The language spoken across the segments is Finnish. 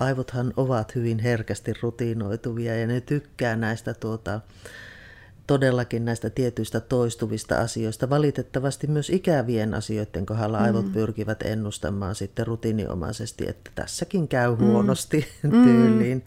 aivothan ovat hyvin herkästi rutiinoituvia ja ne tykkää näistä tuota, todellakin näistä tietyistä toistuvista asioista. Valitettavasti myös ikävien asioiden kohdalla mm. aivot pyrkivät ennustamaan sitten rutiiniomaisesti, että tässäkin käy mm. huonosti mm. tyyliin.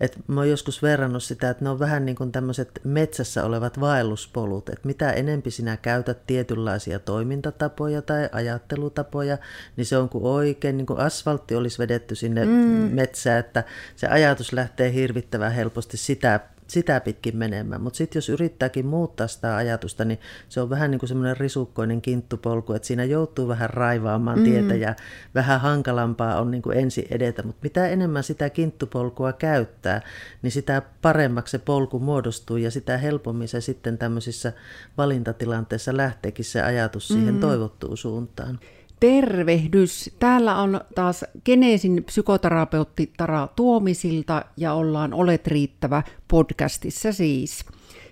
Et mä oon joskus verrannut sitä, että ne on vähän niin kuin tämmöiset metsässä olevat vaelluspolut, että mitä enempi sinä käytät tietynlaisia toimintatapoja tai ajattelutapoja, niin se on kuin oikein, niin kuin asfaltti olisi vedetty sinne mm. metsään, että se ajatus lähtee hirvittävän helposti sitä sitä pitkin menemään. Mutta sitten jos yrittääkin muuttaa sitä ajatusta, niin se on vähän niin kuin semmoinen risukkoinen kinttupolku, että siinä joutuu vähän raivaamaan mm. tietä ja vähän hankalampaa on niin kuin ensi edetä. Mutta mitä enemmän sitä kinttupolkua käyttää, niin sitä paremmaksi se polku muodostuu ja sitä helpommin se sitten tämmöisissä valintatilanteissa lähteekin se ajatus siihen mm. toivottuun suuntaan. Tervehdys! Täällä on taas Geneesin psykoterapeutti Tara Tuomisilta ja ollaan Olet riittävä podcastissa siis.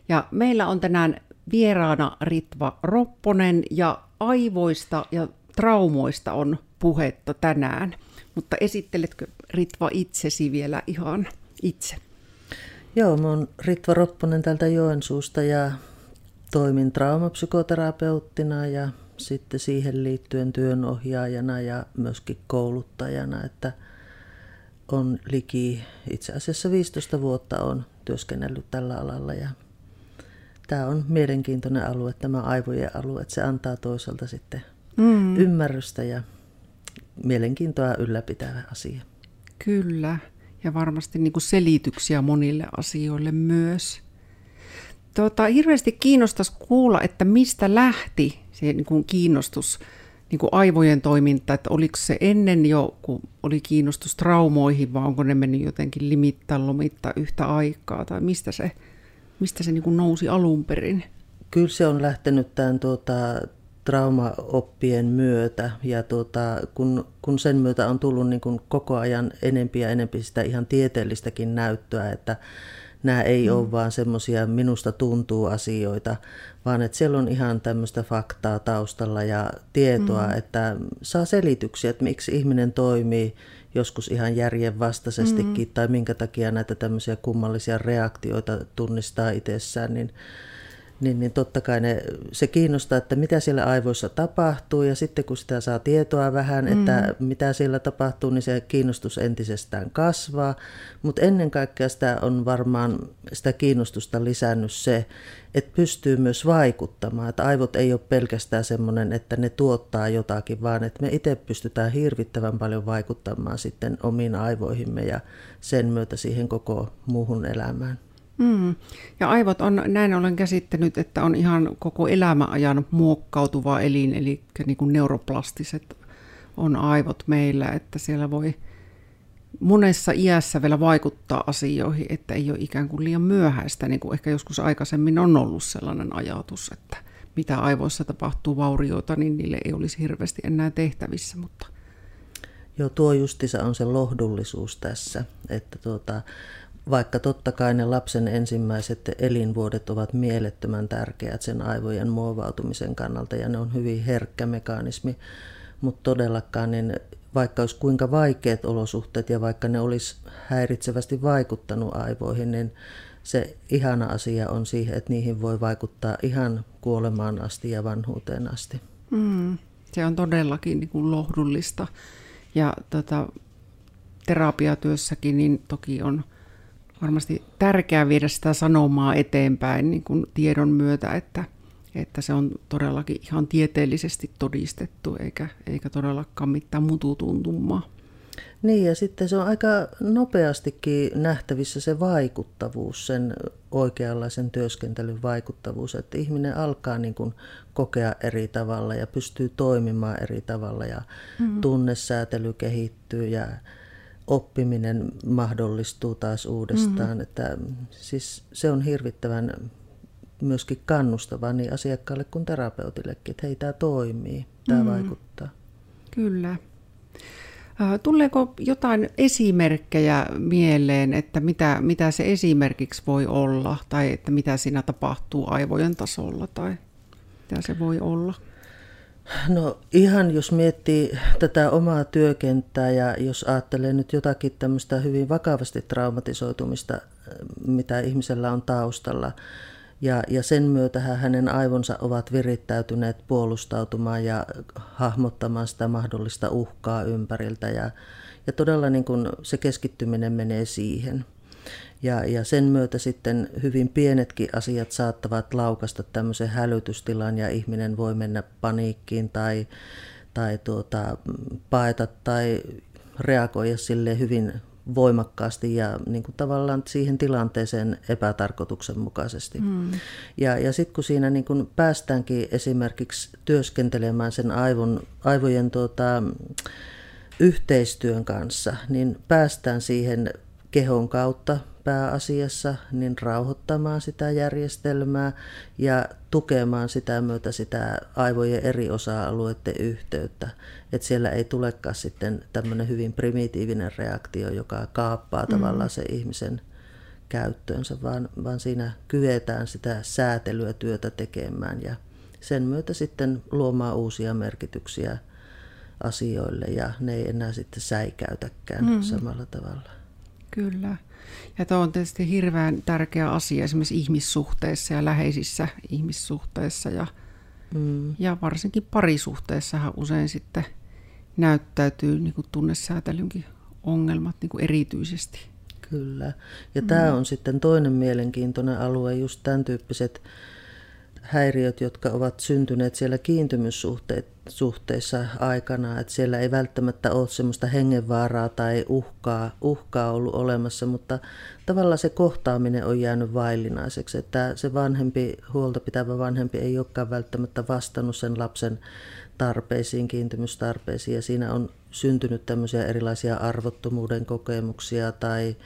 Ja meillä on tänään vieraana Ritva Ropponen ja aivoista ja traumoista on puhetta tänään. Mutta esitteletkö Ritva itsesi vielä ihan itse? Joo, mä oon Ritva Ropponen täältä Joensuusta ja toimin traumapsykoterapeuttina ja sitten siihen liittyen työnohjaajana ja myöskin kouluttajana, että on liki itse asiassa 15 vuotta on työskennellyt tällä alalla ja tämä on mielenkiintoinen alue, tämä aivojen alue, että se antaa toisaalta sitten mm. ymmärrystä ja mielenkiintoa ylläpitävä asia. Kyllä, ja varmasti niin kuin selityksiä monille asioille myös. Tota, hirveästi kiinnostaisi kuulla, että mistä lähti se niin kuin kiinnostus niin kuin aivojen toiminta, että oliko se ennen jo, kun oli kiinnostus traumoihin, vai onko ne mennyt jotenkin limittää lomittaa yhtä aikaa, tai mistä se, mistä se niin kuin nousi alun perin? Kyllä se on lähtenyt tämän tuota, traumaoppien myötä, ja tuota, kun, kun sen myötä on tullut niin kuin koko ajan enempi ja enempi sitä ihan tieteellistäkin näyttöä, että nämä ei mm. ole vaan semmoisia minusta tuntuu asioita, vaan että siellä on ihan tämmöistä faktaa taustalla ja tietoa, mm. että saa selityksiä, että miksi ihminen toimii joskus ihan järjenvastaisestikin mm. tai minkä takia näitä tämmöisiä kummallisia reaktioita tunnistaa itsessään, niin niin, niin totta kai ne, se kiinnostaa, että mitä siellä aivoissa tapahtuu ja sitten kun sitä saa tietoa vähän, mm. että mitä siellä tapahtuu, niin se kiinnostus entisestään kasvaa. Mutta ennen kaikkea sitä on varmaan sitä kiinnostusta lisännyt se, että pystyy myös vaikuttamaan. Että aivot ei ole pelkästään semmoinen, että ne tuottaa jotakin, vaan että me itse pystytään hirvittävän paljon vaikuttamaan sitten omiin aivoihimme ja sen myötä siihen koko muuhun elämään. Mm. Ja aivot on, näin olen käsittänyt, että on ihan koko elämäajan muokkautuva elin, eli niin kuin neuroplastiset on aivot meillä, että siellä voi monessa iässä vielä vaikuttaa asioihin, että ei ole ikään kuin liian myöhäistä, niin kuin ehkä joskus aikaisemmin on ollut sellainen ajatus, että mitä aivoissa tapahtuu vaurioita, niin niille ei olisi hirveästi enää tehtävissä, mutta Joo, tuo justissa on se lohdullisuus tässä, että tuota, vaikka totta kai ne lapsen ensimmäiset elinvuodet ovat mielettömän tärkeät sen aivojen muovautumisen kannalta ja ne on hyvin herkkä mekanismi, mutta todellakaan niin vaikka olisi kuinka vaikeat olosuhteet ja vaikka ne olisi häiritsevästi vaikuttanut aivoihin, niin se ihana asia on siihen, että niihin voi vaikuttaa ihan kuolemaan asti ja vanhuuteen asti. Mm, se on todellakin niin kuin lohdullista. Ja tota, terapiatyössäkin niin toki on – varmasti tärkeää viedä sitä sanomaa eteenpäin niin kuin tiedon myötä, että, että se on todellakin ihan tieteellisesti todistettu, eikä, eikä todellakaan mitään mututuntumaa. Niin, ja sitten se on aika nopeastikin nähtävissä se vaikuttavuus, sen oikeanlaisen työskentelyn vaikuttavuus, että ihminen alkaa niin kuin kokea eri tavalla ja pystyy toimimaan eri tavalla ja mm-hmm. tunnesäätely kehittyy ja oppiminen mahdollistuu taas uudestaan. Mm-hmm. Että, siis se on hirvittävän myöskin kannustavaa niin asiakkaalle kuin terapeutillekin, että hei, tämä toimii, tämä mm. vaikuttaa. Kyllä. Tuleeko jotain esimerkkejä mieleen, että mitä, mitä se esimerkiksi voi olla, tai että mitä siinä tapahtuu aivojen tasolla, tai mitä se voi olla? No ihan jos miettii tätä omaa työkenttää ja jos ajattelee nyt jotakin tämmöistä hyvin vakavasti traumatisoitumista, mitä ihmisellä on taustalla, ja, ja sen myötä hänen aivonsa ovat virittäytyneet puolustautumaan ja hahmottamaan sitä mahdollista uhkaa ympäriltä. Ja, ja todella niin kuin se keskittyminen menee siihen. Ja, ja sen myötä sitten hyvin pienetkin asiat saattavat laukasta tämmöisen hälytystilan ja ihminen voi mennä paniikkiin tai, tai tuota, paeta tai reagoida sille hyvin voimakkaasti ja niin kuin tavallaan siihen tilanteeseen epätarkoituksenmukaisesti. Mm. Ja, ja sitten kun siinä niin kuin päästäänkin esimerkiksi työskentelemään sen aivon, aivojen tuota, yhteistyön kanssa, niin päästään siihen kehon kautta pääasiassa niin rauhoittamaan sitä järjestelmää ja tukemaan sitä myötä sitä aivojen eri osa-alueiden yhteyttä. Että siellä ei tulekaan sitten tämmöinen hyvin primitiivinen reaktio, joka kaappaa mm. tavallaan se ihmisen käyttöönsä, vaan, vaan siinä kyetään sitä säätelyä työtä tekemään ja sen myötä sitten luomaan uusia merkityksiä asioille ja ne ei enää sitten säikäytäkään mm. samalla tavalla. Kyllä. Ja tuo on tietysti hirveän tärkeä asia esimerkiksi ihmissuhteissa ja läheisissä ihmissuhteissa ja, mm. ja varsinkin parisuhteessahan usein sitten näyttäytyy niin kuin tunnesäätelynkin ongelmat niin kuin erityisesti. Kyllä. Ja mm. tämä on sitten toinen mielenkiintoinen alue, just tämän tyyppiset häiriöt, jotka ovat syntyneet siellä kiintymyssuhteissa aikana, että siellä ei välttämättä ole semmoista hengenvaaraa tai uhkaa, uhkaa ollut olemassa, mutta tavallaan se kohtaaminen on jäänyt vaillinaiseksi, että se vanhempi, huolta pitävä vanhempi ei olekaan välttämättä vastannut sen lapsen tarpeisiin, kiintymystarpeisiin ja siinä on syntynyt tämmöisiä erilaisia arvottomuuden kokemuksia tai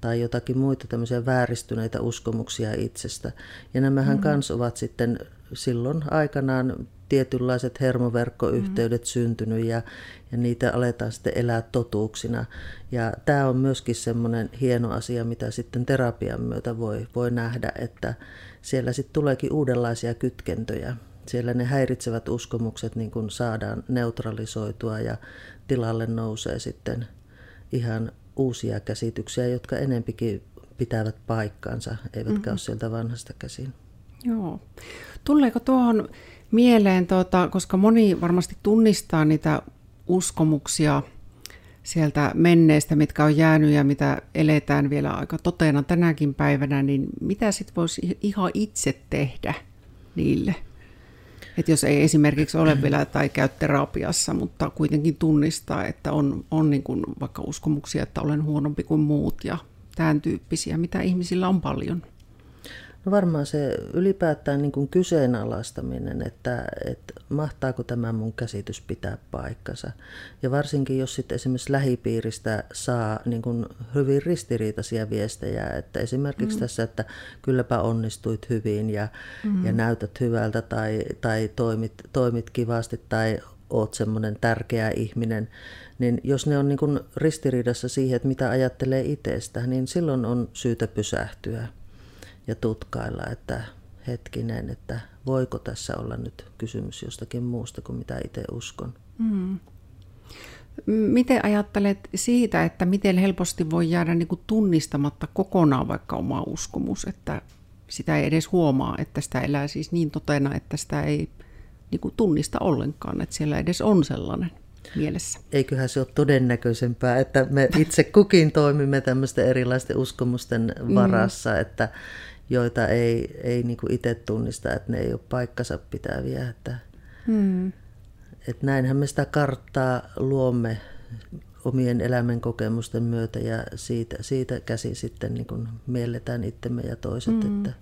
tai jotakin muita tämmöisiä vääristyneitä uskomuksia itsestä. Ja nämähän mm. kans ovat sitten silloin aikanaan tietynlaiset hermoverkkoyhteydet mm. syntynyt ja, ja niitä aletaan sitten elää totuuksina. Ja tämä on myöskin semmoinen hieno asia, mitä sitten terapian myötä voi, voi nähdä, että siellä sitten tuleekin uudenlaisia kytkentöjä. Siellä ne häiritsevät uskomukset niin kun saadaan neutralisoitua ja tilalle nousee sitten ihan uusia käsityksiä, jotka enempikin pitävät paikkaansa, eivätkä mm-hmm. ole sieltä vanhasta käsin. Joo. Tuleeko tuohon mieleen, tuota, koska moni varmasti tunnistaa niitä uskomuksia sieltä menneestä, mitkä on jäänyt ja mitä eletään vielä aika totena tänäkin päivänä, niin mitä sitten voisi ihan itse tehdä niille? Että jos ei esimerkiksi ole vielä tai käy terapiassa, mutta kuitenkin tunnistaa, että on, on niin kuin vaikka uskomuksia, että olen huonompi kuin muut ja tämän tyyppisiä, mitä ihmisillä on paljon. No varmaan se ylipäätään niin kuin kyseenalaistaminen, että, että mahtaako tämä mun käsitys pitää paikkansa. Ja varsinkin jos sitten esimerkiksi lähipiiristä saa niin kuin hyvin ristiriitaisia viestejä, että esimerkiksi mm. tässä, että kylläpä onnistuit hyvin ja, mm. ja näytät hyvältä tai, tai toimit, toimit kivasti tai oot semmoinen tärkeä ihminen, niin jos ne on niin kuin ristiriidassa siihen, että mitä ajattelee itsestä, niin silloin on syytä pysähtyä ja tutkailla, että hetkinen, että voiko tässä olla nyt kysymys jostakin muusta kuin mitä itse uskon. Mm. Miten ajattelet siitä, että miten helposti voi jäädä niin kuin tunnistamatta kokonaan vaikka oma uskomus, että sitä ei edes huomaa, että sitä elää siis niin totena, että sitä ei niin kuin tunnista ollenkaan, että siellä edes on sellainen mielessä. Eiköhän se ole todennäköisempää, että me itse kukin toimimme tämmöisten erilaisten uskomusten mm. varassa, mm. että joita ei, ei niin kuin itse tunnista, että ne ei ole paikkansa pitäviä. Että, hmm. että näinhän me sitä karttaa luomme omien elämän kokemusten myötä ja siitä, siitä käsi sitten niin kuin mielletään itsemme ja toiset. Hmm. Että,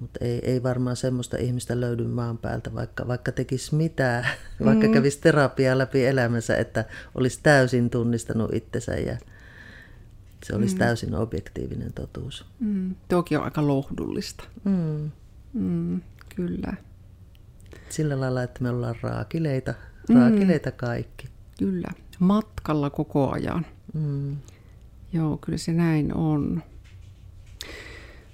mutta ei, ei varmaan semmoista ihmistä löydy maan päältä, vaikka, vaikka tekisi mitään, mm. vaikka kävisi terapiaa läpi elämänsä, että olisi täysin tunnistanut itsensä ja, se olisi mm. täysin objektiivinen totuus. Mm. Toki on aika lohdullista. Mm. Mm, kyllä. Sillä lailla, että me ollaan raakileita, mm. raakileita mm. kaikki. Kyllä, matkalla koko ajan. Mm. Joo, kyllä se näin on.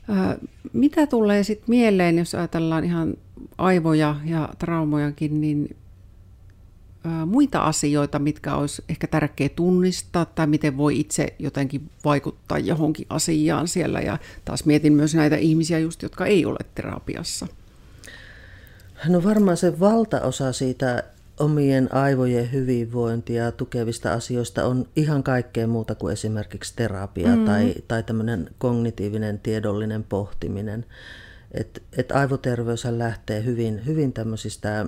Ö, mitä tulee sitten mieleen, jos ajatellaan ihan aivoja ja traumojakin, niin muita asioita, mitkä olisi ehkä tärkeä tunnistaa tai miten voi itse jotenkin vaikuttaa johonkin asiaan siellä. Ja taas mietin myös näitä ihmisiä just, jotka ei ole terapiassa. No varmaan se valtaosa siitä omien aivojen hyvinvointia tukevista asioista on ihan kaikkea muuta kuin esimerkiksi terapia mm. tai, tai tämmöinen kognitiivinen tiedollinen pohtiminen. Et, et aivoterveys lähtee hyvin, hyvin tämmöisistä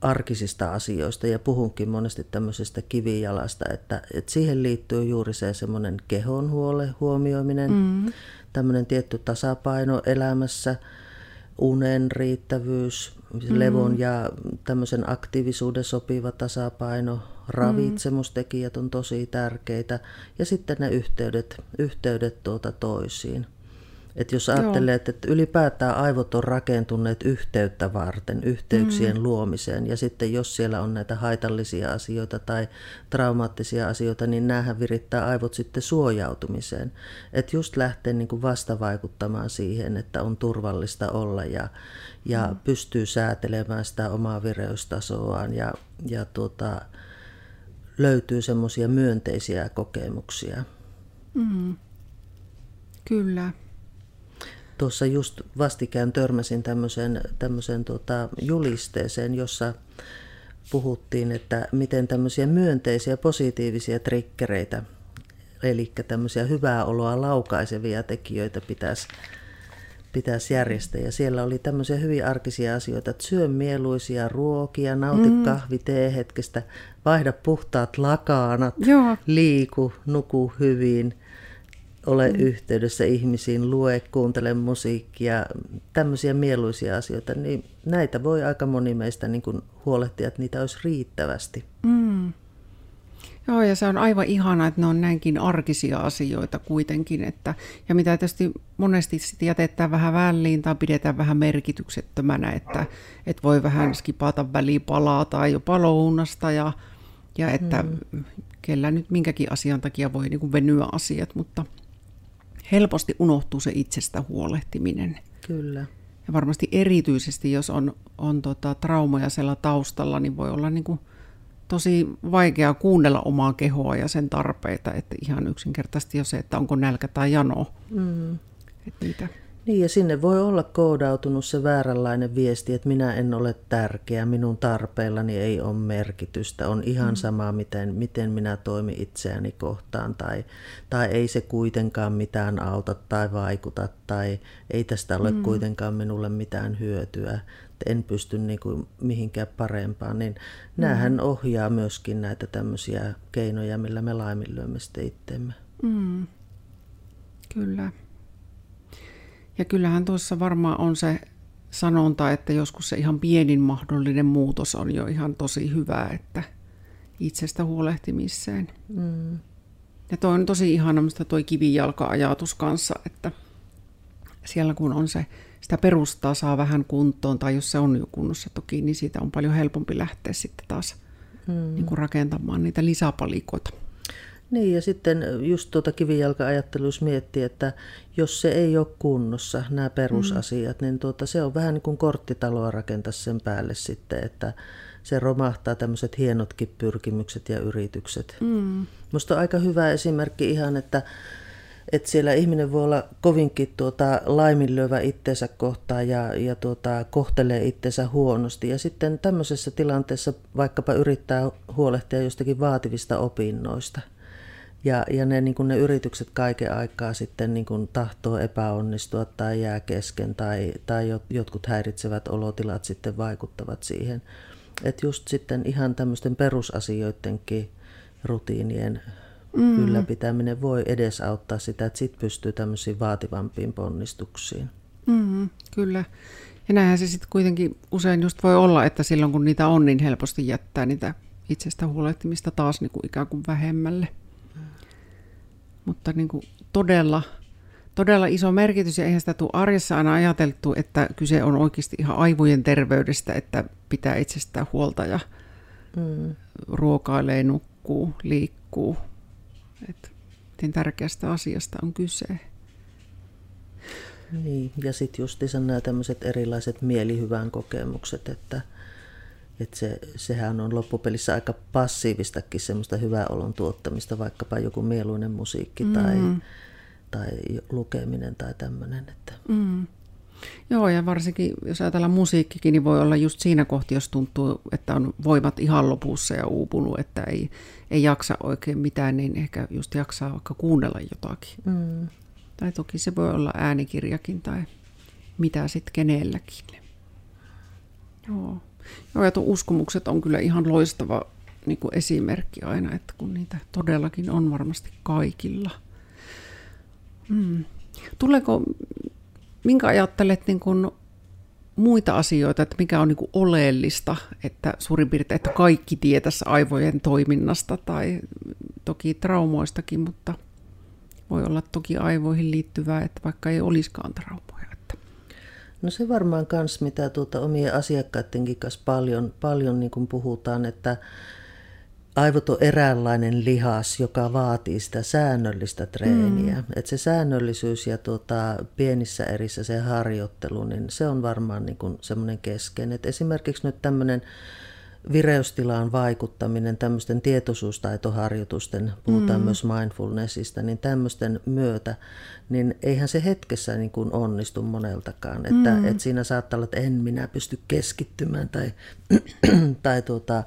arkisista asioista ja puhunkin monesti tämmöisestä kivijalasta, että, että siihen liittyy juuri se semmoinen kehon huole, huomioiminen, mm. tämmöinen tietty tasapaino elämässä, unen riittävyys, mm. levon ja tämmöisen aktiivisuuden sopiva tasapaino, ravitsemustekijät on tosi tärkeitä ja sitten ne yhteydet, yhteydet tuota toisiin. Että jos ajattelee, että ylipäätään aivot on rakentuneet yhteyttä varten, yhteyksien mm. luomiseen, ja sitten jos siellä on näitä haitallisia asioita tai traumaattisia asioita, niin näähän virittää aivot sitten suojautumiseen. Että just lähtee niin kuin vastavaikuttamaan siihen, että on turvallista olla ja, ja mm. pystyy säätelemään sitä omaa vireystasoaan ja, ja tuota, löytyy semmoisia myönteisiä kokemuksia. Mm. Kyllä tuossa just vastikään törmäsin tämmöiseen, tämmöiseen tota julisteeseen, jossa puhuttiin, että miten tämmöisiä myönteisiä, positiivisia trikkereitä, eli tämmöisiä hyvää oloa laukaisevia tekijöitä pitäisi pitäisi järjestää. Ja siellä oli tämmöisiä hyvin arkisia asioita, että syö mieluisia ruokia, nauti mm. kahvi, tee hetkestä, vaihda puhtaat lakaanat, Joo. liiku, nuku hyvin, ole mm. yhteydessä ihmisiin, lue, kuuntele musiikkia, tämmöisiä mieluisia asioita, niin näitä voi aika moni meistä niin kuin huolehtia, että niitä olisi riittävästi. Mm. Joo, ja se on aivan ihana, että ne on näinkin arkisia asioita kuitenkin, että, ja mitä tietysti monesti sitten jätetään vähän väliin tai pidetään vähän merkityksettömänä, että, että voi vähän skipata välipalaa tai jopa lounasta, ja, ja että mm. kellä nyt minkäkin asian takia voi niin kuin venyä asiat, mutta – helposti unohtuu se itsestä huolehtiminen. Kyllä. Ja varmasti erityisesti, jos on, on tota traumoja siellä taustalla, niin voi olla niin kuin tosi vaikea kuunnella omaa kehoa ja sen tarpeita. Että ihan yksinkertaisesti jo se, että onko nälkä tai jano. Mm. Että niitä niin ja sinne voi olla koodautunut se vääränlainen viesti, että minä en ole tärkeä, minun tarpeillani ei ole merkitystä, on ihan mm. sama miten, miten minä toimin itseäni kohtaan tai, tai ei se kuitenkaan mitään auta tai vaikuta tai ei tästä ole mm. kuitenkaan minulle mitään hyötyä, en pysty niin kuin mihinkään parempaan, niin mm. näähän ohjaa myöskin näitä tämmöisiä keinoja, millä me laiminlyömme sitten itseemme. Mm. Kyllä. Ja kyllähän tuossa varmaan on se sanonta, että joskus se ihan pienin mahdollinen muutos on jo ihan tosi hyvä, että itsestä huolehtimiseen. Mm. Ja toi on tosi ihana mistä toi kivijalka-ajatus kanssa, että siellä kun on se, sitä perustaa saa vähän kuntoon, tai jos se on jo kunnossa toki, niin siitä on paljon helpompi lähteä sitten taas mm. niin kuin rakentamaan niitä lisäpalikoita. Niin ja sitten just tuota kivijalka-ajattelussa miettii, että jos se ei ole kunnossa, nämä perusasiat, mm. niin tuota, se on vähän niin kuin korttitaloa rakentaa sen päälle sitten, että se romahtaa tämmöiset hienotkin pyrkimykset ja yritykset. Mm. Musta on aika hyvä esimerkki ihan, että, että siellä ihminen voi olla kovinkin tuota, laiminlyövä itseensä kohtaan ja, ja tuota, kohtelee itsensä huonosti. Ja sitten tämmöisessä tilanteessa vaikkapa yrittää huolehtia jostakin vaativista opinnoista – ja, ja ne, niin ne yritykset kaiken aikaa sitten niin tahtoo epäonnistua tai jää kesken tai, tai jotkut häiritsevät olotilat sitten vaikuttavat siihen. Että just sitten ihan tämmöisten perusasioidenkin rutiinien mm. ylläpitäminen voi edesauttaa sitä, että sitten pystyy tämmöisiin vaativampiin ponnistuksiin. Mm, kyllä. Ja näinhän se sitten kuitenkin usein just voi olla, että silloin kun niitä on, niin helposti jättää niitä itsestä huolehtimista taas niin kuin ikään kuin vähemmälle mutta niin kuin todella, todella iso merkitys ja eihän sitä tule arjessa aina ajateltu, että kyse on oikeasti ihan aivojen terveydestä, että pitää itsestään huolta ja mm. ruokailee, nukkuu, liikkuu. Että miten tärkeästä asiasta on kyse. Niin, ja sitten justiinsa nämä tämmöiset erilaiset mielihyvän kokemukset, että, että se, sehän on loppupelissä aika passiivistakin semmoista hyvää olon tuottamista, vaikkapa joku mieluinen musiikki mm. tai, tai lukeminen tai tämmöinen. Että. Mm. Joo, ja varsinkin jos ajatellaan musiikkikin, niin voi olla just siinä kohti, jos tuntuu, että on voimat ihan lopussa ja uupunut, että ei, ei jaksa oikein mitään, niin ehkä just jaksaa vaikka kuunnella jotakin. Mm. Tai toki se voi olla äänikirjakin tai mitä sitten kenelläkin. Joo. Joo, ja uskomukset on kyllä ihan loistava niin kuin esimerkki aina, että kun niitä todellakin on varmasti kaikilla. Mm. Tuleeko minkä ajattelet niin kuin muita asioita, että mikä on niin kuin oleellista, että suurin piirtein, että kaikki tietäisi aivojen toiminnasta tai toki traumoistakin, mutta voi olla toki aivoihin liittyvää, että vaikka ei olisikaan traumoja. No se varmaan myös, mitä tuota omien asiakkaidenkin kanssa paljon, paljon niin kuin puhutaan, että aivot on eräänlainen lihas, joka vaatii sitä säännöllistä treeniä. Mm. Et se säännöllisyys ja tuota, pienissä erissä se harjoittelu, niin se on varmaan niin kuin semmoinen keskeinen. Et esimerkiksi nyt tämmöinen vireystilaan vaikuttaminen, tämmöisten tietoisuustaitoharjoitusten, puhutaan mm. myös mindfulnessista, niin tämmöisten myötä, niin eihän se hetkessä niin kuin onnistu moneltakaan. Että, mm. että siinä saattaa olla, että en minä pysty keskittymään tai, tai tuota,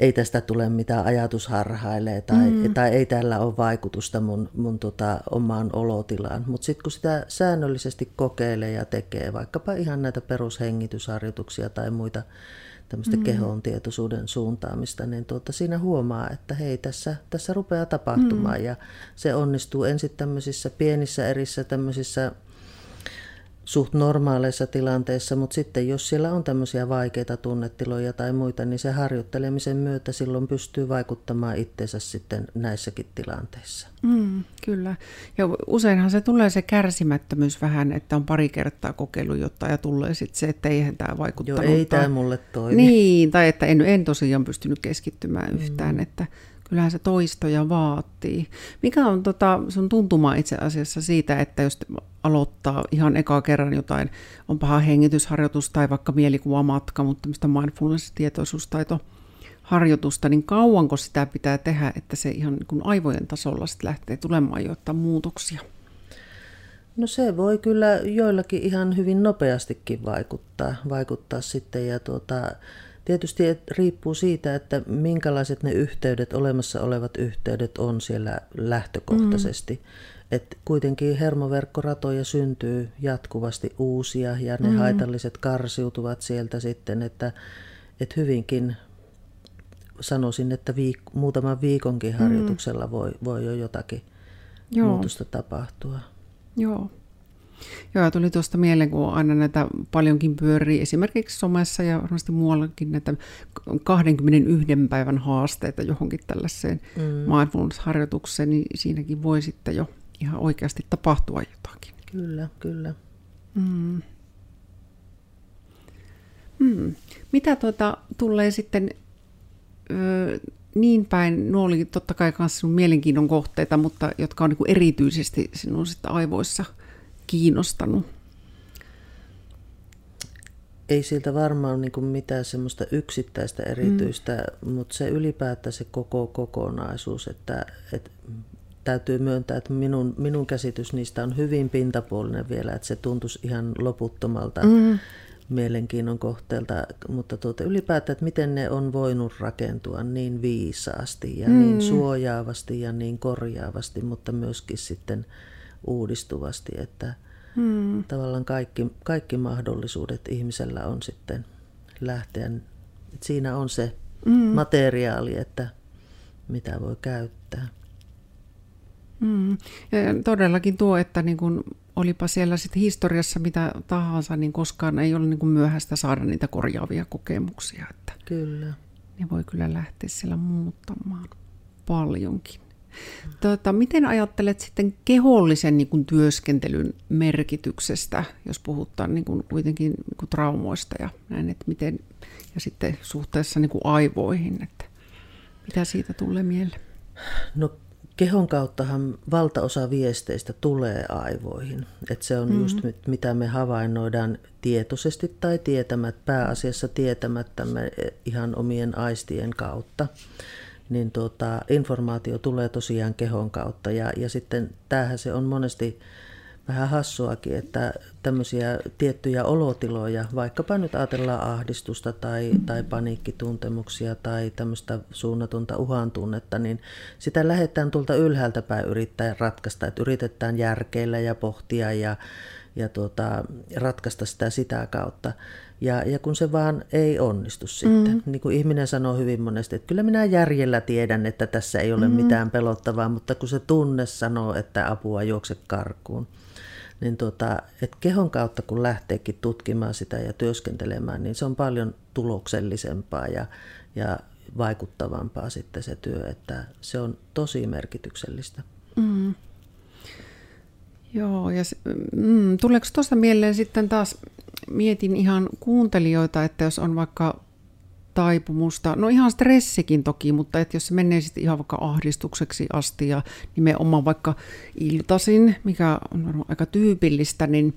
ei tästä tule mitään ajatusharhailee tai, mm. tai ei tällä ole vaikutusta mun, mun tota, omaan olotilaan. Mutta sitten kun sitä säännöllisesti kokeilee ja tekee vaikkapa ihan näitä perushengitysharjoituksia tai muita tämmöistä mm. kehon tietoisuuden suuntaamista, niin tuota, siinä huomaa, että hei, tässä, tässä rupeaa tapahtumaan. Mm. Ja se onnistuu ensin tämmöisissä pienissä erissä tämmöisissä suht normaaleissa tilanteissa, mutta sitten jos siellä on tämmöisiä vaikeita tunnetiloja tai muita, niin se harjoittelemisen myötä silloin pystyy vaikuttamaan itseensä sitten näissäkin tilanteissa. Mm, kyllä. Ja useinhan se tulee se kärsimättömyys vähän, että on pari kertaa kokeilu jotta ja tulee sitten se, että eihän tämä vaikuttanut. Joo, ei tämä mulle toimi. Niin, tai että en, en tosiaan pystynyt keskittymään yhtään, mm. että kyllähän se toistoja vaatii. Mikä on tota, sun tuntuma itse asiassa siitä, että jos aloittaa ihan eka kerran jotain, on paha hengitysharjoitus tai vaikka mielikuvamatka, mutta tämmöistä mindfulness-tietoisuustaito harjoitusta, niin kauanko sitä pitää tehdä, että se ihan niin kuin aivojen tasolla sitten lähtee tulemaan jotain muutoksia? No se voi kyllä joillakin ihan hyvin nopeastikin vaikuttaa, vaikuttaa sitten ja tuota, Tietysti riippuu siitä, että minkälaiset ne yhteydet, olemassa olevat yhteydet on siellä lähtökohtaisesti. Mm. Et kuitenkin hermoverkkoratoja syntyy jatkuvasti uusia ja ne mm. haitalliset karsiutuvat sieltä sitten, että, että hyvinkin sanoisin, että viik- muutaman viikonkin mm. harjoituksella mm. voi, voi jo jotakin Joo. muutosta tapahtua. Joo. Joo, tuli tuosta mieleen, kun aina näitä paljonkin pyörii esimerkiksi somessa ja varmasti muuallakin näitä 21 päivän haasteita johonkin tällaiseen mm. mindfulness-harjoitukseen, niin siinäkin voi sitten jo ihan oikeasti tapahtua jotakin. Kyllä, kyllä. Mm. Mm. Mitä tuota, tulee sitten ö, niin päin, nuo oli totta kai myös sinun mielenkiinnon kohteita, mutta jotka on niin erityisesti sinun sitten aivoissa – kiinnostanut? Ei siltä varmaan niin mitään semmoista yksittäistä erityistä, mm. mutta se ylipäätään se koko kokonaisuus, että, että täytyy myöntää, että minun, minun käsitys niistä on hyvin pintapuolinen vielä, että se tuntuisi ihan loputtomalta mm. mielenkiinnon kohteelta, mutta tuota, ylipäätään, että miten ne on voinut rakentua niin viisaasti ja mm. niin suojaavasti ja niin korjaavasti, mutta myöskin sitten uudistuvasti, että hmm. tavallaan kaikki, kaikki mahdollisuudet ihmisellä on sitten lähteä. Että siinä on se hmm. materiaali, että mitä voi käyttää. Hmm. Ja todellakin tuo, että niin kun olipa siellä sitten historiassa mitä tahansa, niin koskaan ei ole niin myöhäistä saada niitä korjaavia kokemuksia. Että kyllä. Ne voi kyllä lähteä siellä muuttamaan paljonkin. Tota, miten ajattelet sitten kehollisen niin kuin, työskentelyn merkityksestä, jos puhutaan niin kuin, kuitenkin niin kuin, traumoista ja näin, että miten, ja sitten suhteessa niin kuin, aivoihin, että mitä siitä tulee mieleen? No kehon kauttahan valtaosa viesteistä tulee aivoihin. Et se on mm-hmm. just mitä me havainnoidaan tietoisesti tai tietämät, pääasiassa tietämättämme ihan omien aistien kautta. Niin tuota, informaatio tulee tosiaan kehon kautta ja, ja sitten tämähän se on monesti vähän hassuakin, että tämmöisiä tiettyjä olotiloja, vaikkapa nyt ajatellaan ahdistusta tai, tai paniikkituntemuksia tai tämmöistä suunnatonta uhan tunnetta, niin sitä lähdetään tuolta ylhäältä päin yrittää ratkaista, että yritetään järkeillä ja pohtia ja, ja tuota, ratkaista sitä sitä kautta. Ja, ja kun se vaan ei onnistu sitten, mm. niin kuin ihminen sanoo hyvin monesti, että kyllä minä järjellä tiedän, että tässä ei ole mm. mitään pelottavaa, mutta kun se tunne sanoo, että apua juokse karkuun, niin tuota, että kehon kautta kun lähteekin tutkimaan sitä ja työskentelemään, niin se on paljon tuloksellisempaa ja, ja vaikuttavampaa sitten se työ, että se on tosi merkityksellistä. Mm. Joo, ja se, mm, tuleeko tuosta mieleen sitten taas, mietin ihan kuuntelijoita, että jos on vaikka taipumusta, no ihan stressikin toki, mutta että jos se menee sitten ihan vaikka ahdistukseksi asti ja nimenomaan vaikka iltasin, mikä on aika tyypillistä, niin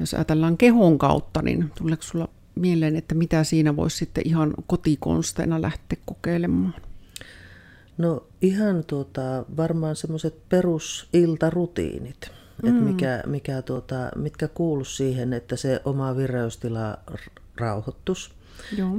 jos ajatellaan kehon kautta, niin tuleeko sulla mieleen, että mitä siinä voisi sitten ihan kotikonsteina lähteä kokeilemaan? No ihan tuota, varmaan semmoiset perusiltarutiinit, mm. että mikä, mikä tuota, mitkä kuuluu siihen, että se oma vireystila rauhoittus.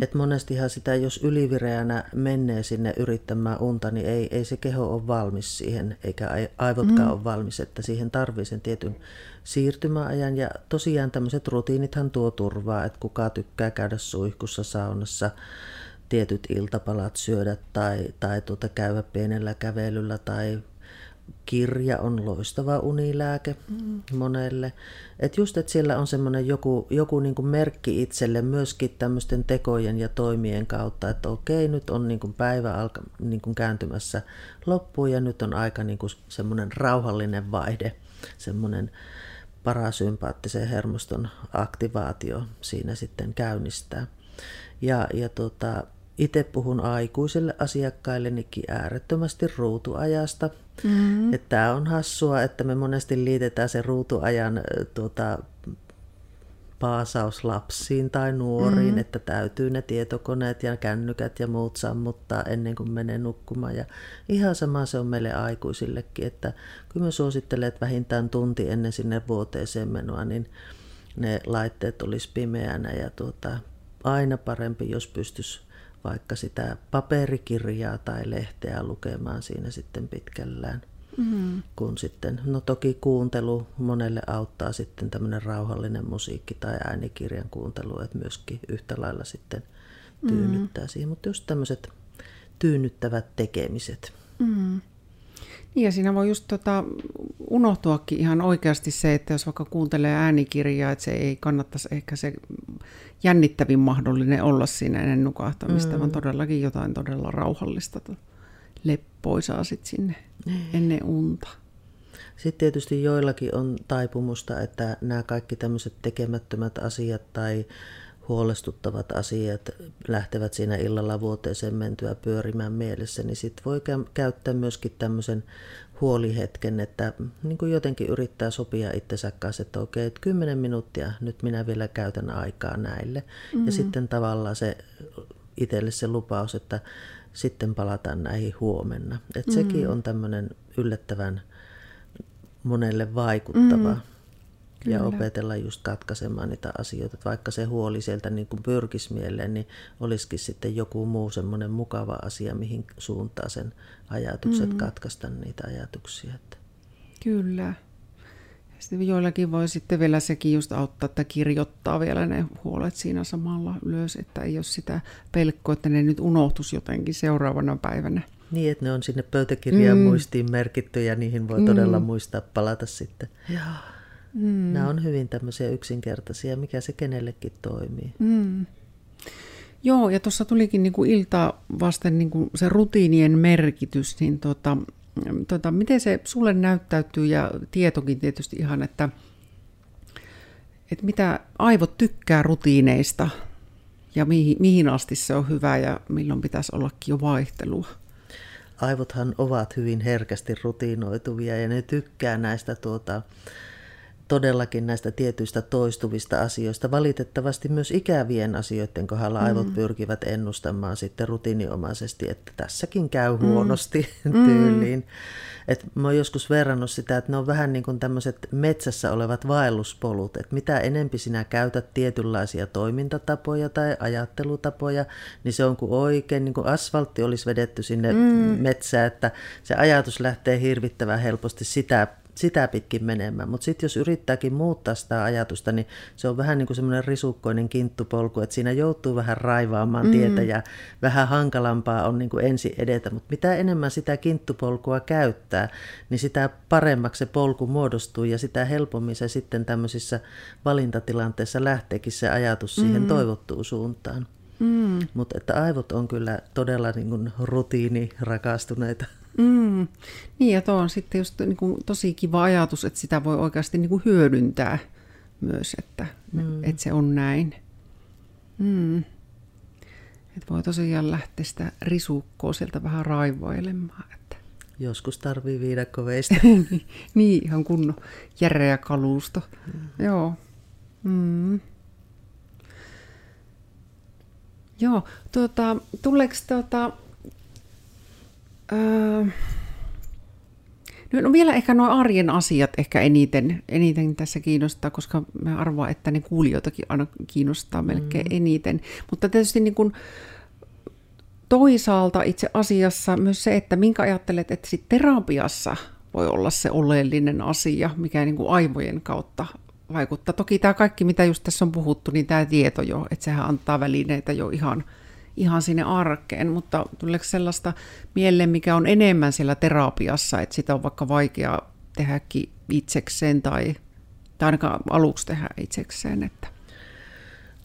Että monestihan sitä, jos ylivireänä menee sinne yrittämään unta, niin ei, ei se keho ole valmis siihen, eikä aivotkaan mm. ole valmis, että siihen tarvii sen tietyn siirtymäajan. Ja tosiaan tämmöiset rutiinithan tuo turvaa, että kuka tykkää käydä suihkussa, saunassa, tietyt iltapalat syödä tai, tai tuota käydä pienellä kävelyllä tai kirja on loistava unilääke mm. monelle. Et just, että siellä on semmoinen joku, joku niin kuin merkki itselle myöskin tämmöisten tekojen ja toimien kautta, että okei, nyt on niin kuin päivä alka, niin kuin kääntymässä loppuun ja nyt on aika niin kuin semmoinen rauhallinen vaihde, semmoinen parasympaattisen hermoston aktivaatio siinä sitten käynnistää. Ja, ja tota, itse puhun aikuisille asiakkaillenikin äärettömästi ruutuajasta. Mm-hmm. Että tämä on hassua, että me monesti liitetään se ruutuajan tuota, paasaus lapsiin tai nuoriin, mm-hmm. että täytyy ne tietokoneet ja kännykät ja muut sammuttaa ennen kuin menee nukkumaan. Ja ihan sama se on meille aikuisillekin, että kun me suosittelen, että vähintään tunti ennen sinne vuoteeseen menoa, niin ne laitteet olisi pimeänä ja tuota, aina parempi, jos pystyisi vaikka sitä paperikirjaa tai lehteä lukemaan siinä sitten pitkällään. Mm-hmm. Kun sitten, no toki kuuntelu monelle auttaa sitten tämmöinen rauhallinen musiikki tai äänikirjan kuuntelu, että myöskin yhtä lailla sitten tyynnyttää mm-hmm. siihen. Mutta just tämmöiset tyynnyttävät tekemiset. Mm-hmm. Niin ja siinä voi just tota, unohtuakin ihan oikeasti se, että jos vaikka kuuntelee äänikirjaa, että se ei kannattaisi ehkä se jännittävin mahdollinen olla siinä ennen nukahtamista, mm. vaan todellakin jotain todella rauhallista, leppoisaa sitten sinne mm. ennen unta. Sitten tietysti joillakin on taipumusta, että nämä kaikki tämmöiset tekemättömät asiat tai huolestuttavat asiat lähtevät siinä illalla vuoteeseen mentyä pyörimään mielessä, niin sitten voi käyttää myöskin tämmöisen huolihetken, että niin kuin jotenkin yrittää sopia itsensä kanssa, että okei, että 10 minuuttia nyt minä vielä käytän aikaa näille. Mm-hmm. Ja sitten tavallaan se itselle se lupaus, että sitten palataan näihin huomenna. Että mm-hmm. sekin on tämmöinen yllättävän monelle vaikuttava. Mm-hmm. Kyllä. ja opetella just katkaisemaan niitä asioita. Että vaikka se huoli sieltä niin kuin pyrkisi mieleen, niin olisikin sitten joku muu semmoinen mukava asia, mihin suuntaa sen ajatukset, mm-hmm. katkaista niitä ajatuksia. Että. Kyllä. Sitten joillakin voi sitten vielä sekin just auttaa, että kirjoittaa vielä ne huolet siinä samalla ylös, että ei ole sitä pelkkoa, että ne nyt unohtus jotenkin seuraavana päivänä. Niin, että ne on sinne pöytäkirjaan mm. muistiin merkitty ja niihin voi mm. todella muistaa palata sitten. Joo. Mm. Nämä on hyvin tämmöisiä yksinkertaisia, mikä se kenellekin toimii. Mm. Joo, ja tuossa tulikin niin kuin ilta vasten niin kuin se rutiinien merkitys, niin tota, tota, miten se sulle näyttäytyy, ja tietokin tietysti ihan, että, että mitä aivot tykkää rutiineista, ja mihin, mihin asti se on hyvä, ja milloin pitäisi ollakin jo vaihtelua? aivothan ovat hyvin herkästi rutiinoituvia ja ne tykkää näistä tuota, todellakin näistä tietyistä toistuvista asioista. Valitettavasti myös ikävien asioiden kohdalla mm. aivot pyrkivät ennustamaan sitten rutiiniomaisesti, että tässäkin käy mm. huonosti mm. tyyliin. Et mä oon joskus verrannut sitä, että ne on vähän niin kuin tämmöiset metsässä olevat vaelluspolut, että mitä enempi sinä käytät tietynlaisia toimintatapoja tai ajattelutapoja, niin se on kuin oikein, niin kuin asfaltti olisi vedetty sinne mm. metsään, että se ajatus lähtee hirvittävän helposti sitä sitä pitkin menemään. Mutta sitten jos yrittääkin muuttaa sitä ajatusta, niin se on vähän niin kuin semmoinen risukkoinen kinttupolku, että siinä joutuu vähän raivaamaan mm. tietä ja vähän hankalampaa on niin kuin ensin edetä. Mutta mitä enemmän sitä kinttupolkua käyttää, niin sitä paremmaksi se polku muodostuu ja sitä helpommin se sitten tämmöisissä valintatilanteissa lähteekin se ajatus siihen mm. toivottuun suuntaan. Mm. Mutta että aivot on kyllä todella niin kuin rutiini rakastuneita. Mm. Niin ja tuo on sitten just niin kuin tosi kiva ajatus, että sitä voi oikeasti niin kuin hyödyntää myös, että, mm. että se on näin. Mm. Että voi tosiaan lähteä sitä risukkoa sieltä vähän raivoilemaan. Että. Joskus tarvii viidakkoveistä. niin, ihan kunnon järeä kalusto. Mm. Joo. Mm. Joo, tuota, tuleeko tuota, Öö, no vielä ehkä nuo arjen asiat ehkä eniten, eniten tässä kiinnostaa, koska mä arvaan, että ne kuulijoitakin aina kiinnostaa melkein mm. eniten. Mutta tietysti niin kuin toisaalta itse asiassa myös se, että minkä ajattelet, että sit terapiassa voi olla se oleellinen asia, mikä niin kuin aivojen kautta vaikuttaa. Toki tämä kaikki, mitä just tässä on puhuttu, niin tämä tieto jo, että sehän antaa välineitä jo ihan – ihan sinne arkeen, mutta tuleeko sellaista mieleen, mikä on enemmän siellä terapiassa, että sitä on vaikka vaikea tehdäkin itsekseen tai, tai ainakaan aluksi tehdä itsekseen? Että.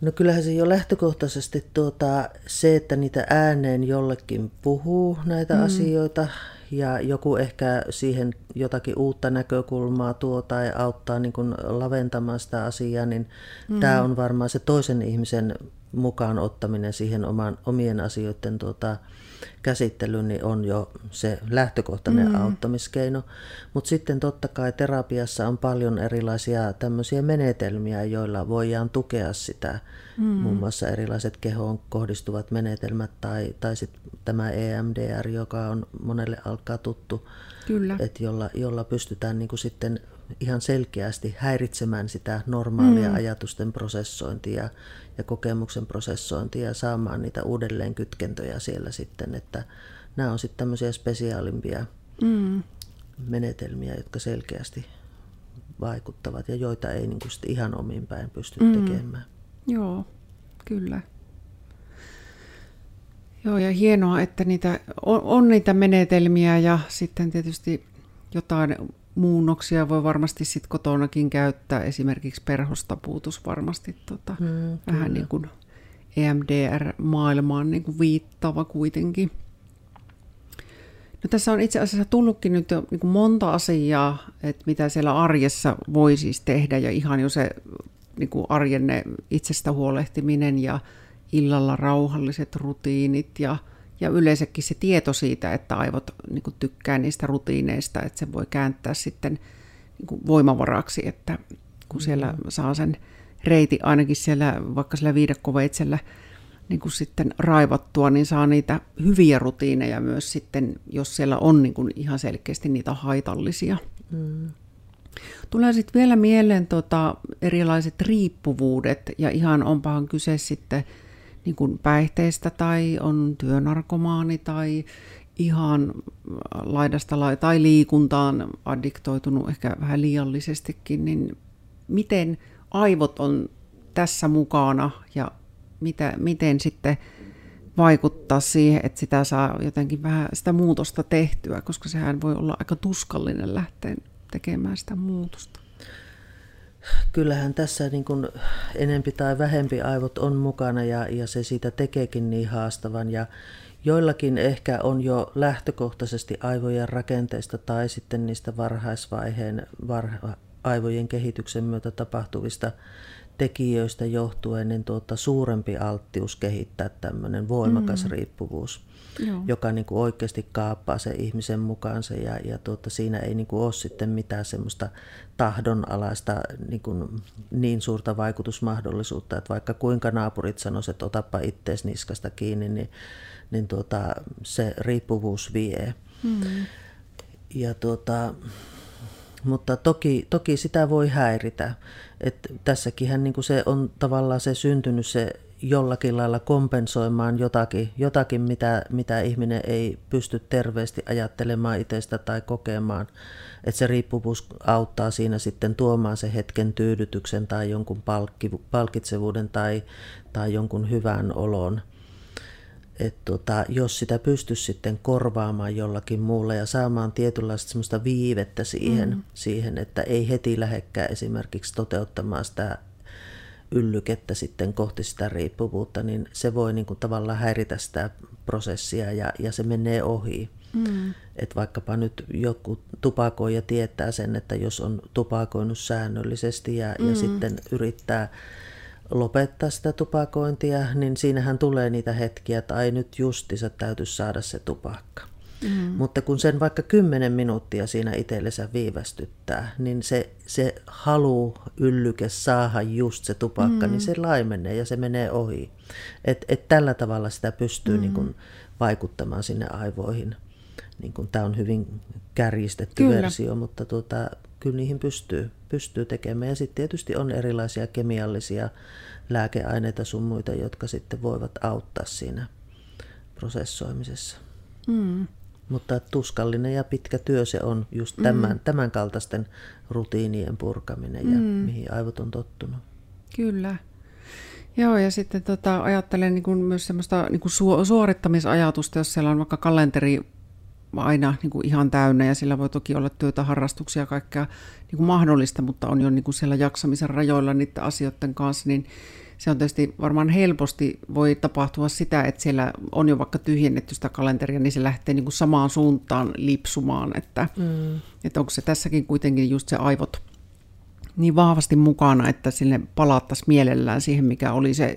No kyllähän se jo lähtökohtaisesti tuota, se, että niitä ääneen jollekin puhuu näitä mm. asioita ja joku ehkä siihen jotakin uutta näkökulmaa tuo tai auttaa niin kuin laventamaan sitä asiaa, niin mm. tämä on varmaan se toisen ihmisen mukaan ottaminen siihen oman, omien asioiden tuota, käsittelyyn niin on jo se lähtökohtainen mm. auttamiskeino. Mutta sitten totta kai terapiassa on paljon erilaisia tämmöisiä menetelmiä, joilla voidaan tukea sitä. Mm. Muun muassa erilaiset kehoon kohdistuvat menetelmät tai, tai sitten tämä EMDR, joka on monelle alkaa tuttu. Kyllä. Et jolla, jolla pystytään niin kuin sitten ihan selkeästi häiritsemään sitä normaalia mm. ajatusten prosessointia ja kokemuksen prosessointia ja saamaan niitä uudelleen kytkentöjä siellä sitten, että nämä on sitten tämmöisiä spesiaalimpia mm. menetelmiä, jotka selkeästi vaikuttavat ja joita ei niin kuin ihan omin päin pysty mm. tekemään. Joo, kyllä. Joo, ja hienoa, että niitä on, on niitä menetelmiä ja sitten tietysti jotain muunnoksia voi varmasti sitten kotonakin käyttää, esimerkiksi perhostapuutus varmasti tota, mm, vähän niin kuin EMDR-maailmaan niin kuin viittava kuitenkin. No, tässä on itse asiassa tullutkin nyt jo niin kuin monta asiaa, että mitä siellä arjessa voi siis tehdä. Ja ihan jo se niin kuin arjenne itsestä huolehtiminen ja illalla rauhalliset rutiinit ja ja yleensäkin se tieto siitä, että aivot niin kuin, tykkää niistä rutiineista, että se voi kääntää sitten niin kuin, voimavaraksi, että kun siellä mm. saa sen reiti ainakin siellä vaikka siellä viidakkoveitsellä niin kuin sitten raivattua, niin saa niitä hyviä rutiineja myös sitten, jos siellä on niin kuin ihan selkeästi niitä haitallisia. Mm. Tulee sitten vielä mieleen tota, erilaiset riippuvuudet, ja ihan onpahan kyse sitten niin kuin päihteistä tai on työnarkomaani tai ihan laidasta lai- tai liikuntaan addiktoitunut ehkä vähän liiallisestikin, niin miten aivot on tässä mukana ja mitä, miten sitten vaikuttaa siihen, että sitä saa jotenkin vähän sitä muutosta tehtyä, koska sehän voi olla aika tuskallinen lähteä tekemään sitä muutosta kyllähän tässä niin kuin enempi tai vähempi aivot on mukana ja, ja se siitä tekeekin niin haastavan. Ja joillakin ehkä on jo lähtökohtaisesti aivojen rakenteista tai sitten niistä varhaisvaiheen varha, aivojen kehityksen myötä tapahtuvista tekijöistä johtuen niin tuota, suurempi alttius kehittää tämmöinen voimakas mm. riippuvuus, Joo. joka niin kuin oikeasti kaappaa sen ihmisen mukaansa ja, ja tuota, siinä ei niin kuin ole sitten mitään semmoista tahdonalaista niin, kuin niin suurta vaikutusmahdollisuutta, että vaikka kuinka naapurit sanoisivat, että otapa ittees niskasta kiinni, niin, niin tuota, se riippuvuus vie. Mm. Ja tuota, mutta toki, toki sitä voi häiritä. Et tässäkin niin se on tavallaan se syntynyt se jollakin lailla kompensoimaan jotakin, jotakin mitä, mitä ihminen ei pysty terveesti ajattelemaan itsestä tai kokemaan. Että se riippuvuus auttaa siinä sitten tuomaan se hetken tyydytyksen tai jonkun palkki, palkitsevuuden tai, tai jonkun hyvän olon että tota, jos sitä pystyisi sitten korvaamaan jollakin muulla ja saamaan tietynlaista semmoista viivettä siihen, mm. siihen, että ei heti lähekkää esimerkiksi toteuttamaan sitä yllykettä sitten kohti sitä riippuvuutta, niin se voi niin kuin tavallaan häiritä sitä prosessia ja, ja se menee ohi. Mm. Et vaikkapa nyt joku tupakoija tietää sen, että jos on tupakoinut säännöllisesti ja, mm. ja sitten yrittää lopettaa sitä tupakointia, niin siinähän tulee niitä hetkiä, että ai nyt justissa täytyisi saada se tupakka. Mm. Mutta kun sen vaikka 10 minuuttia siinä itsellensä viivästyttää, niin se, se halu yllyke saada just se tupakka, mm. niin se laimenee ja se menee ohi. Et, et tällä tavalla sitä pystyy mm. niin kun, vaikuttamaan sinne aivoihin. Niin kun, tämä on hyvin kärjistetty Kyllä. versio, mutta tuota, kyllä niihin pystyy, pystyy tekemään. Ja sitten tietysti on erilaisia kemiallisia lääkeaineita sun muita, jotka sitten voivat auttaa siinä prosessoimisessa. Mm. Mutta tuskallinen ja pitkä työ se on just tämän, mm. tämän kaltaisten rutiinien purkaminen ja mm. mihin aivot on tottunut. Kyllä. Joo, ja sitten tota, ajattelen niin kuin myös semmoista niin kuin suorittamisajatusta, jos siellä on vaikka kalenteri aina niin kuin ihan täynnä ja sillä voi toki olla työtä, harrastuksia ja kaikkea niin kuin mahdollista, mutta on jo niin kuin siellä jaksamisen rajoilla niiden asioiden kanssa, niin se on tietysti varmaan helposti voi tapahtua sitä, että siellä on jo vaikka tyhjennetty sitä kalenteria, niin se lähtee niin kuin samaan suuntaan lipsumaan, että, mm. että onko se tässäkin kuitenkin just se aivot niin vahvasti mukana, että sinne palattaisiin mielellään siihen, mikä oli se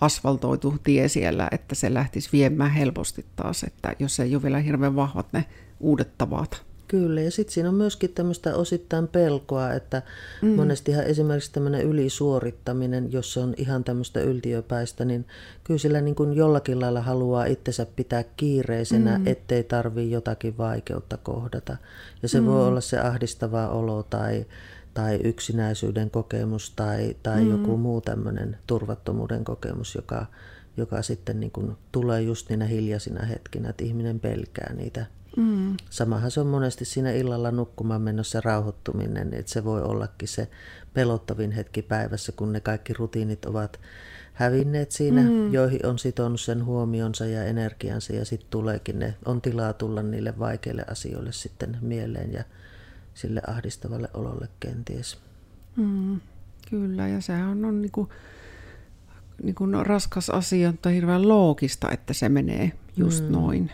asfaltoitu tie siellä, että se lähtisi viemään helposti taas, että jos ei ole vielä hirveän vahvat ne uudet tavat. Kyllä, ja sitten siinä on myöskin tämmöistä osittain pelkoa, että mm. monestihan esimerkiksi tämmöinen ylisuorittaminen, jos se on ihan tämmöistä yltiöpäistä, niin kyllä sillä niin kuin jollakin lailla haluaa itsensä pitää kiireisenä, mm. ettei tarvii jotakin vaikeutta kohdata. Ja se mm. voi olla se ahdistava olo tai, tai yksinäisyyden kokemus tai, tai mm. joku muu tämmöinen turvattomuuden kokemus, joka, joka sitten niin kuin tulee just niinä hiljaisina hetkinä, että ihminen pelkää niitä. Mm. Samahan se on monesti siinä illalla nukkumaan menossa rauhoittuminen, että se voi ollakin se pelottavin hetki päivässä, kun ne kaikki rutiinit ovat hävinneet siinä, mm. joihin on sitonut sen huomionsa ja energiansa ja sitten tuleekin ne, on tilaa tulla niille vaikeille asioille sitten mieleen ja sille ahdistavalle ololle kenties. Mm, kyllä, ja sehän on, on niin kuin, niin kuin raskas asia, mutta hirveän loogista, että se menee just mm. noin.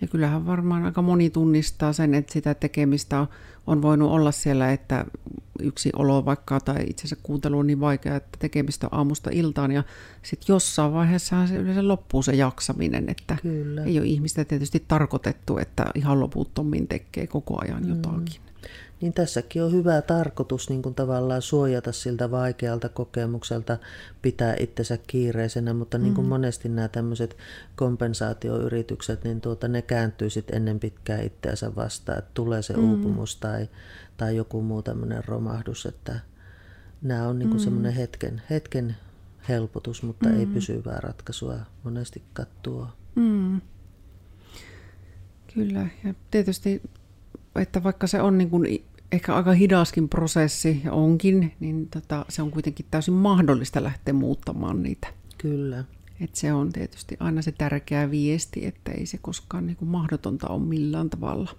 Ja kyllähän varmaan aika moni tunnistaa sen, että sitä tekemistä on, on voinut olla siellä, että yksi olo vaikka tai itse asiassa kuuntelu on niin vaikea, että tekemistä on aamusta iltaan ja sitten jossain vaiheessa se yleensä loppuu se jaksaminen, että Kyllä. ei ole ihmistä tietysti tarkoitettu, että ihan loputtomin tekee koko ajan mm. Niin tässäkin on hyvä tarkoitus niin kuin tavallaan suojata siltä vaikealta kokemukselta, pitää itsensä kiireisenä, mutta niin kuin mm. monesti nämä tämmöiset kompensaatioyritykset, niin tuota, ne kääntyy sitten ennen pitkää itseänsä vastaan, että tulee se mm. uupumus tai, tai joku muu tämmöinen romahdus, että nämä on niin kuin mm. semmoinen hetken, hetken helpotus, mutta mm. ei pysyvää ratkaisua monesti kattua. Mm. Kyllä, ja tietysti että vaikka se on niin kuin ehkä aika hidaskin prosessi onkin, niin tota, se on kuitenkin täysin mahdollista lähteä muuttamaan niitä. Kyllä. Et se on tietysti aina se tärkeä viesti, että ei se koskaan niin kuin mahdotonta ole millään tavalla.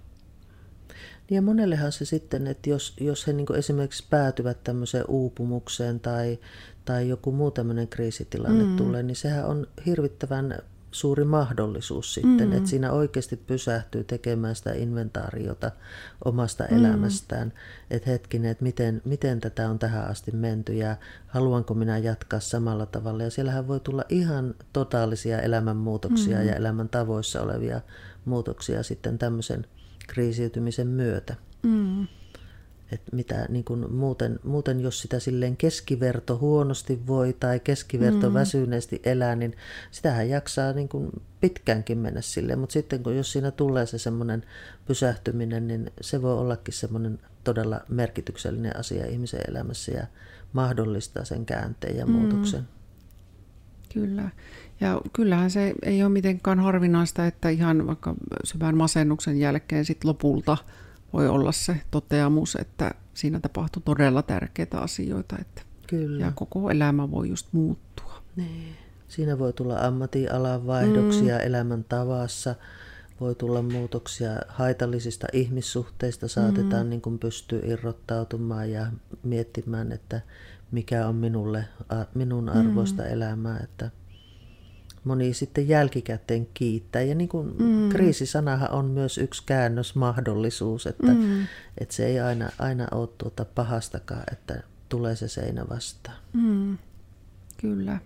Niin ja monellehan se sitten, että jos, jos he niin esimerkiksi päätyvät tämmöiseen uupumukseen tai, tai joku muu tämmöinen kriisitilanne mm. tulee, niin sehän on hirvittävän suuri mahdollisuus sitten, mm. että siinä oikeasti pysähtyy tekemään sitä inventaariota omasta mm. elämästään, että hetkinen, että miten, miten tätä on tähän asti menty ja haluanko minä jatkaa samalla tavalla. Ja siellähän voi tulla ihan totaalisia elämänmuutoksia mm. ja elämän tavoissa olevia muutoksia sitten tämmöisen kriisiytymisen myötä. Mm että mitä niin kuin muuten, muuten, jos sitä silleen keskiverto huonosti voi tai keskiverto mm. väsyneesti elää, niin sitähän jaksaa niin kuin pitkäänkin mennä silleen. Mutta sitten kun jos siinä tulee se semmoinen pysähtyminen, niin se voi ollakin semmoinen todella merkityksellinen asia ihmisen elämässä ja mahdollistaa sen käänteen ja mm. muutoksen. Kyllä. Ja kyllähän se ei ole mitenkään harvinaista, että ihan vaikka syvän masennuksen jälkeen sit lopulta – voi olla se toteamus, että siinä tapahtuu todella tärkeitä asioita. Että Kyllä. Ja koko elämä voi just muuttua. Niin. Siinä voi tulla ammatinalan vaihdoksia mm. elämäntavassa, voi tulla muutoksia haitallisista ihmissuhteista, saatetaan mm. niin kuin pystyä irrottautumaan ja miettimään, että mikä on minulle, minun arvoista mm. elämää. Että moni sitten jälkikäteen kiittää. Ja niin kuin mm. kriisisanahan on myös yksi käännösmahdollisuus, että, mm. että se ei aina, aina ole tuota pahastakaan, että tulee se seinä vastaan. Mm. Kyllä.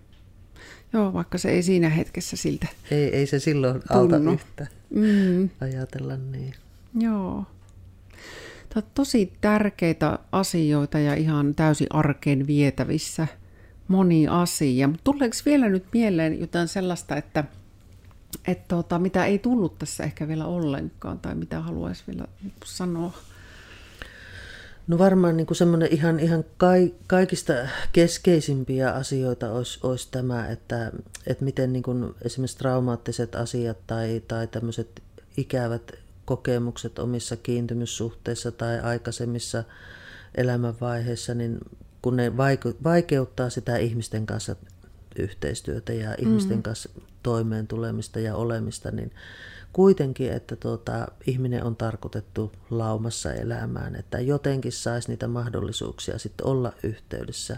Joo, vaikka se ei siinä hetkessä siltä Ei, ei se silloin tunnu. auta yhtä mm. ajatella niin. Joo. Tämä on tosi tärkeitä asioita ja ihan täysin arkeen vietävissä – moni asia. Tuleeko vielä nyt mieleen jotain sellaista, että, että tuota, mitä ei tullut tässä ehkä vielä ollenkaan, tai mitä haluaisi vielä sanoa? No varmaan niin kuin semmoinen ihan, ihan kaikista keskeisimpiä asioita olisi, olisi tämä, että, että miten niin kuin esimerkiksi traumaattiset asiat tai, tai tämmöiset ikävät kokemukset omissa kiintymyssuhteissa tai aikaisemmissa elämänvaiheissa, niin kun ne vaikeuttaa sitä ihmisten kanssa yhteistyötä ja ihmisten mm. kanssa toimeen tulemista ja olemista, niin kuitenkin, että tuota, ihminen on tarkoitettu laumassa elämään, että jotenkin saisi niitä mahdollisuuksia sitten olla yhteydessä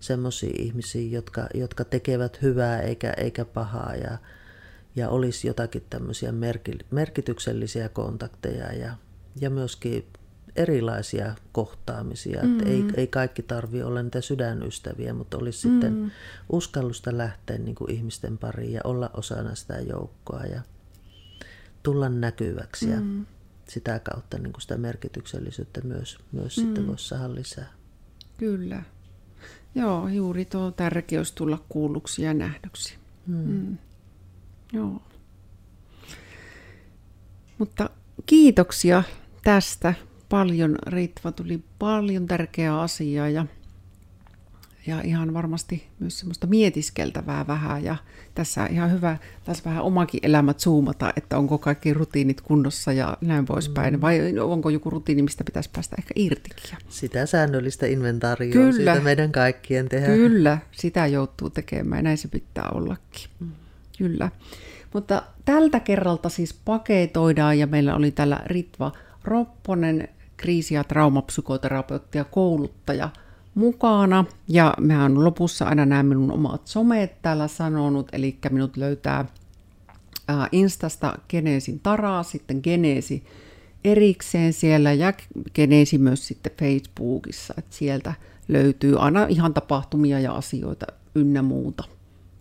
semmoisiin ihmisiin, jotka, jotka tekevät hyvää eikä, eikä pahaa ja, ja olisi jotakin tämmöisiä merkityksellisiä kontakteja ja, ja myöskin erilaisia kohtaamisia. Mm. Että ei, ei kaikki tarvi olla niitä sydänystäviä, mutta olisi mm. sitten uskallusta lähteä niin kuin ihmisten pariin ja olla osana sitä joukkoa ja tulla näkyväksi. Mm. Ja sitä kautta niin kuin sitä merkityksellisyyttä myös, myös mm. sitten voisi saada lisää. Kyllä. Joo, juuri tuo tärkeys tulla kuulluksi ja nähdyksi. Mm. Mm. Joo. Mutta kiitoksia tästä paljon, Ritva, tuli paljon tärkeää asiaa ja, ja ihan varmasti myös semmoista mietiskeltävää vähän. Ja tässä ihan hyvä taas vähän omakin elämä zoomata, että onko kaikki rutiinit kunnossa ja näin poispäin. Mm. Vai onko joku rutiini, mistä pitäisi päästä ehkä irtikin. Sitä säännöllistä inventaaria Kyllä. siitä meidän kaikkien tehdä. Kyllä, sitä joutuu tekemään ja näin se pitää ollakin. Mm. Kyllä. Mutta tältä kerralta siis paketoidaan ja meillä oli täällä Ritva Ropponen kriisi- ja traumapsykoterapeutti ja kouluttaja mukana. Ja oon lopussa aina nämä minun omat someet täällä sanonut, eli minut löytää Instasta Geneesin Taraa, sitten Geneesi erikseen siellä ja Geneesi myös sitten Facebookissa, että sieltä löytyy aina ihan tapahtumia ja asioita ynnä muuta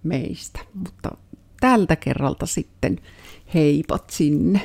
meistä. Mutta tältä kerralta sitten heipat sinne.